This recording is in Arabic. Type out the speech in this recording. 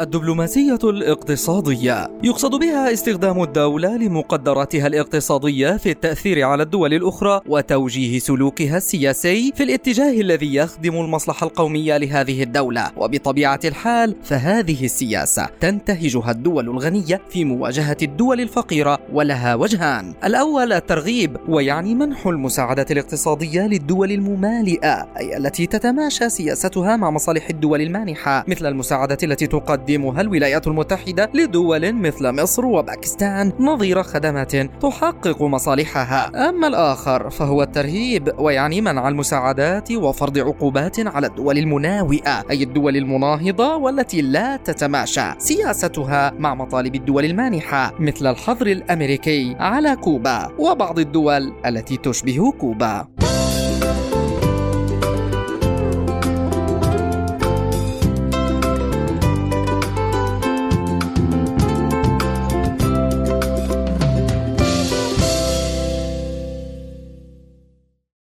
الدبلوماسية الاقتصادية. يقصد بها استخدام الدولة لمقدراتها الاقتصادية في التأثير على الدول الأخرى وتوجيه سلوكها السياسي في الاتجاه الذي يخدم المصلحة القومية لهذه الدولة. وبطبيعة الحال فهذه السياسة تنتهجها الدول الغنية في مواجهة الدول الفقيرة ولها وجهان. الأول الترغيب ويعني منح المساعدة الاقتصادية للدول الممالئة أي التي تتماشى سياستها مع مصالح الدول المانحة مثل المساعدة التي تقدم تقدمها الولايات المتحدة لدول مثل مصر وباكستان نظير خدمات تحقق مصالحها. أما الآخر فهو الترهيب ويعني منع المساعدات وفرض عقوبات على الدول المناوئة أي الدول المناهضة والتي لا تتماشى سياستها مع مطالب الدول المانحة مثل الحظر الأمريكي على كوبا وبعض الدول التي تشبه كوبا.